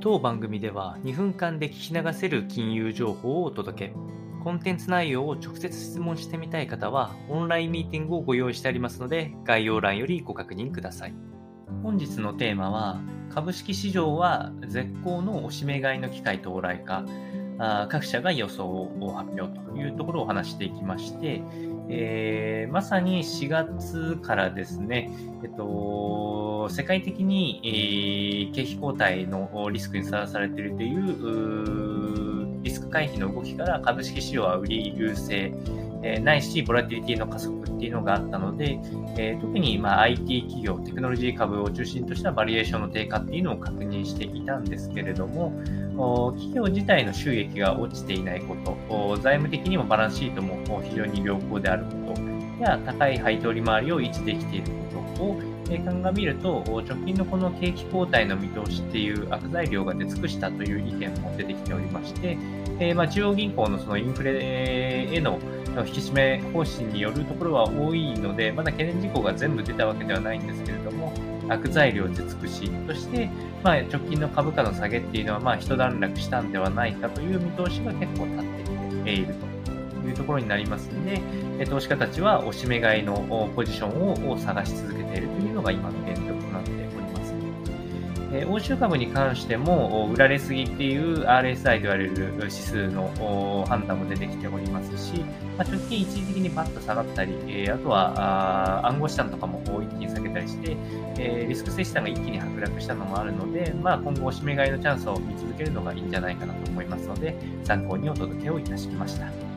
当番組では2分間で聞き流せる金融情報をお届け。コンテンツ内容を直接質問してみたい方は、オンラインミーティングをご用意してありますので、概要欄よりご確認ください。本日のテーマは、株式市場は絶好のおしめ買いの機会到来か、各社が予想を発表というところをお話していきまして、えー、まさに4月からですね、えっと、世界的に、えー、景気後退のリスクにさらされているというリスク回避の動きから株式市場は売り優勢、えー、ないし、ボラティリティの加速っていうのがあったので、えー、特に、ま、IT 企業、テクノロジー株を中心としたバリエーションの低下っていうのを確認していたんですけれども、企業自体の収益が落ちていないこと、財務的にもバランスシートも非常に良好であることや、高い配当利回りを維持できていることを鑑みると、直近のこの景気後退の見通しっていう悪材料が出尽くしたという意見も出てきておりまして、えー、まあ、中央銀行のそのインフレへの引き締め方針によるところは多いので、まだ懸念事項が全部出たわけではないんですけれども、悪材料出尽くしとして、まあ、直近の株価の下げっていうのは、まあ、一段落したんではないかという見通しが結構立ってきていると。いうところになりますので、え投資家たちはおしめ買いのポジションを探し続けているというのが今の現状となっております。え欧州株に関しても、売られすぎっていう RSI と言われる指数の判断も出てきておりますし、まあ、直近一時的にパッと下がったり、えあとは暗号資産とかも一気に下げたりして、えリスク性資産が一気に剥落したのもあるので、まあ、今後おしめ買いのチャンスを見続けるのがいいんじゃないかなと思いますので、参考にお届けをいたしました。